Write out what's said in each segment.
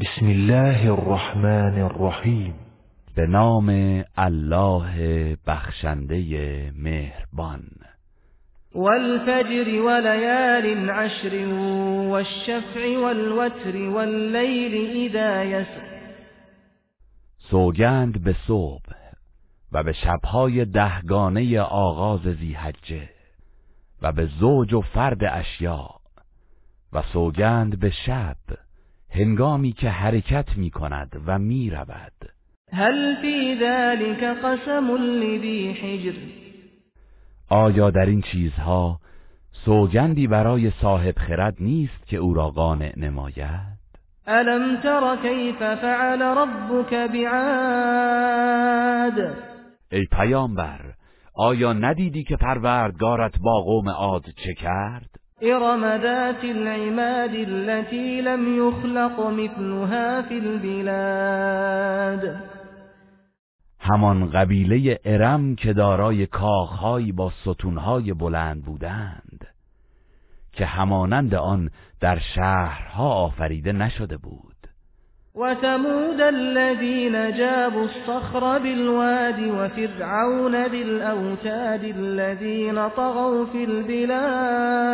بسم الله الرحمن الرحیم به نام الله بخشنده مهربان. والفجر وليال عشر والشفع والوتر والليل اذا يسر. سوگند به صبح و به شبهای دهگانه آغاز زیحجه و به زوج و فرد اشیا و سوگند به شب هنگامی که حرکت می کند و می رود هل فی ذلك قسم لذی حجر؟ آیا در این چیزها سوگندی برای صاحب خرد نیست که او را قانع نماید؟ الم تر کیف فعل ربك بعاد؟ ای پیامبر آیا ندیدی که پروردگارت با قوم عاد چه کرد؟ ارم ذات العماد التي لم يخلق مثلها في البلاد. همان قبیله ارم که دارای کاخهایی با ستونهای بلند بودند که همانند آن در شهرها آفریده نشده بود. وثمود الذين جابوا الصخر بالواد وفرعون ذي الأوتاد الذين طغوا في البلاد.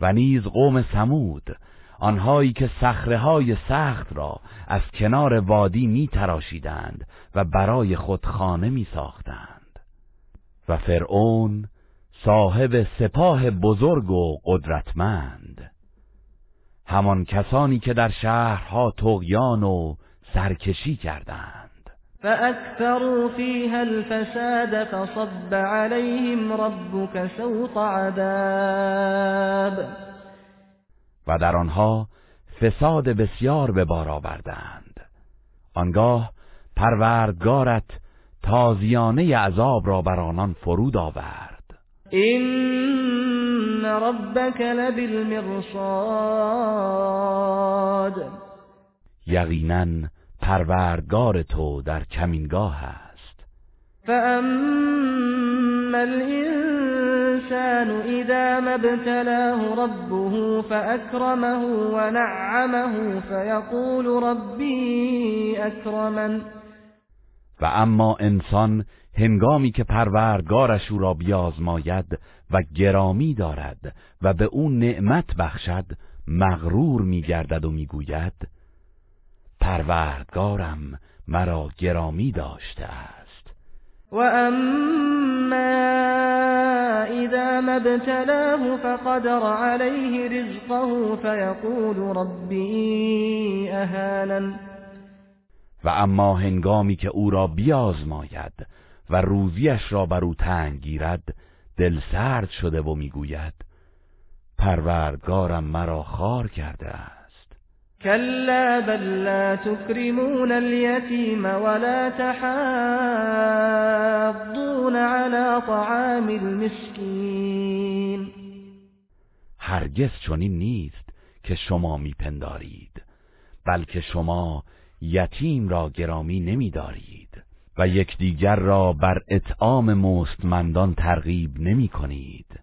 و نیز قوم سمود آنهایی که صخره های سخت را از کنار وادی می تراشیدند و برای خود خانه می ساختند و فرعون صاحب سپاه بزرگ و قدرتمند. همان کسانی که در شهرها تغیان و سرکشی کردند. فأكثروا فيها الفساد فصب عليهم ربك سوط عذاب. و در آنها فساد بسیار به بار آوردند. آنگاه پروردگارت تازیانه عذاب را بر آنان فرود آورد. این ربك لبالمرصاد. یقینا پروردگار تو در کمینگاه است. فأما الإنسان إذا ما ابتلاه ربه فأكرمه ونعمه فيقول ربي أكرمن. و اما انسان هنگامی که پروردگارش او را بیازماید و گرامی دارد و به او نعمت بخشد مغرور میگردد و می‌گوید پروردگارم مرا گرامی داشته است. و اما اذا ما ابتلاه فقدر عليه رزقه فيقول ربي اهانن و اما هنگامی که او را بیازماید و روزیش را بر او تنگ گیرد دل سرد شده و می‌گوید پروردگارم مرا خار کرده است. كلا بل لا تكرمون اليتيم ولا تحاضون على طعام المسكين. هرگز چنین نیست که شما میپندارید بلکه شما یتیم را گرامی نمیدارید و یکدیگر را بر اطعام مستمندان ترغیب نمی کنید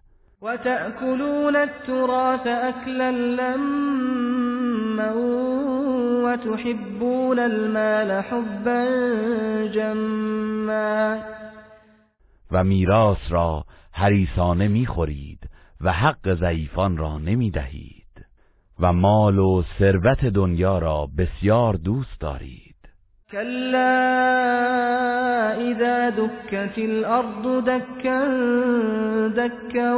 و تأکلون التراث اکلا لما و تحبون المال حبا جما. و میراث را حریصانه می‌خورید و حق ضعیفان را نمی دهید و مال و ثروت دنیا را بسیار دوست دارید. كلا اذا دكت الارض دكا دكا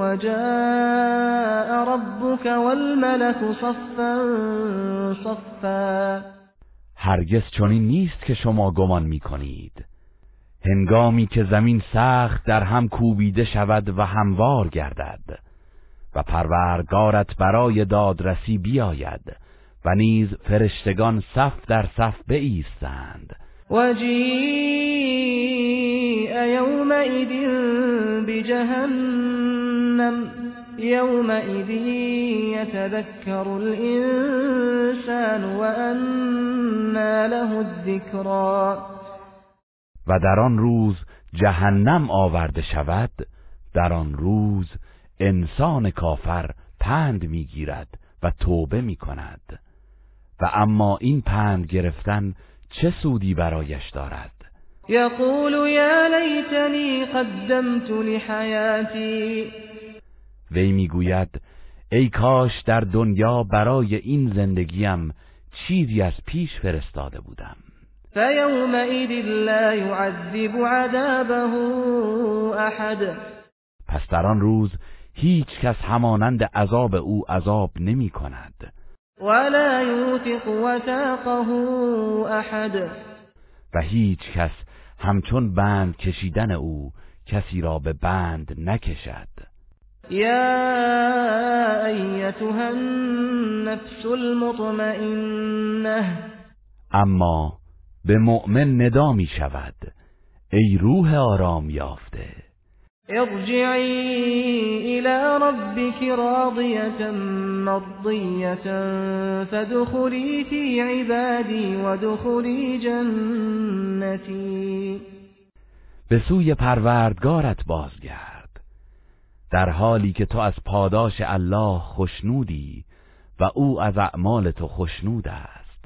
وجاء ربك والملك صفا صفا. هرگز چنین نیست که شما گمان می کنید هنگامی که زمین سخت در هم کوبیده شود و هموار گردد و پروردگارت برای دادرسی بیاید و نیز فرشتگان صف در صف بایستند. و جیء یومئذ بجهنم یومئذ یتذکر الانسان وأنى له الذکرا و در آن روز جهنم آورده شود در آن روز انسان کافر پند می‌گیرد و و توبه می کند و اما این پند گرفتن چه سودی برایش دارد؟ یقول یا لیتنی قدمت لحیاتی. وی می‌گوید ای کاش در دنیا برای این زندگیم چیزی از پیش فرستاده بودم. فیومئذ لا يعذب عذابه احد. پس در آن روز هیچ کس همانند عذاب او عذاب نمی کند. ولا یوثق وثاقه احد و هیچ کس همچون بند کشیدن او کسی را به بند نکشد. یا ایتها النفس المطمئنه. اما به مؤمن ندا می شود. ای روح آرام یافته. ارجعی الى ربك راضیة مرضیة فدخلی فی عبادی ودخلی جنتی به سوی پروردگارت بازگرد. در حالی که تو از پاداش الله خشنودی و او از اعمال تو خشنود است.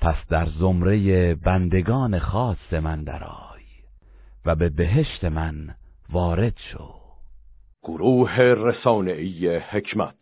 پس در زمره بندگان خاص من درآی و به بهشت من وارد شو. گروه رسانه‌ای حکمت.